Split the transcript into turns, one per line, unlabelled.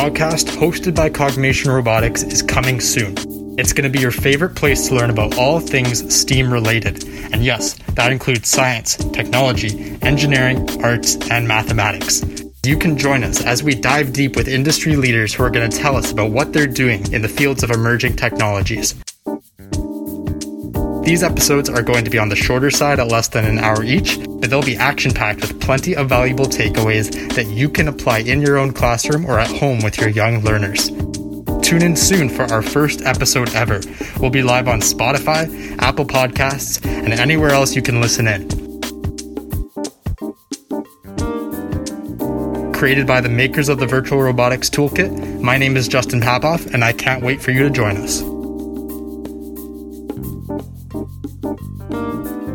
podcast, hosted by Cogmation Robotics, is coming soon. It's going to be your favorite place to learn about all things STEAM related. And yes, that includes science, technology, engineering, arts, and mathematics. You can join us as we dive deep with industry leaders who are going to tell us about what they're doing in the fields of emerging technologies. These episodes are going to be on the shorter side at less than an hour each, but they'll be action packed with plenty of valuable takeaways that you can apply in your own classroom or at home with your young learners. Tune in soon for our first episode ever. We'll be live on Spotify, Apple Podcasts, and anywhere else you can listen in. Created by the makers of the Virtual Robotics Toolkit, my name is Justin Papoff, and I can't wait for you to join us. Thank you.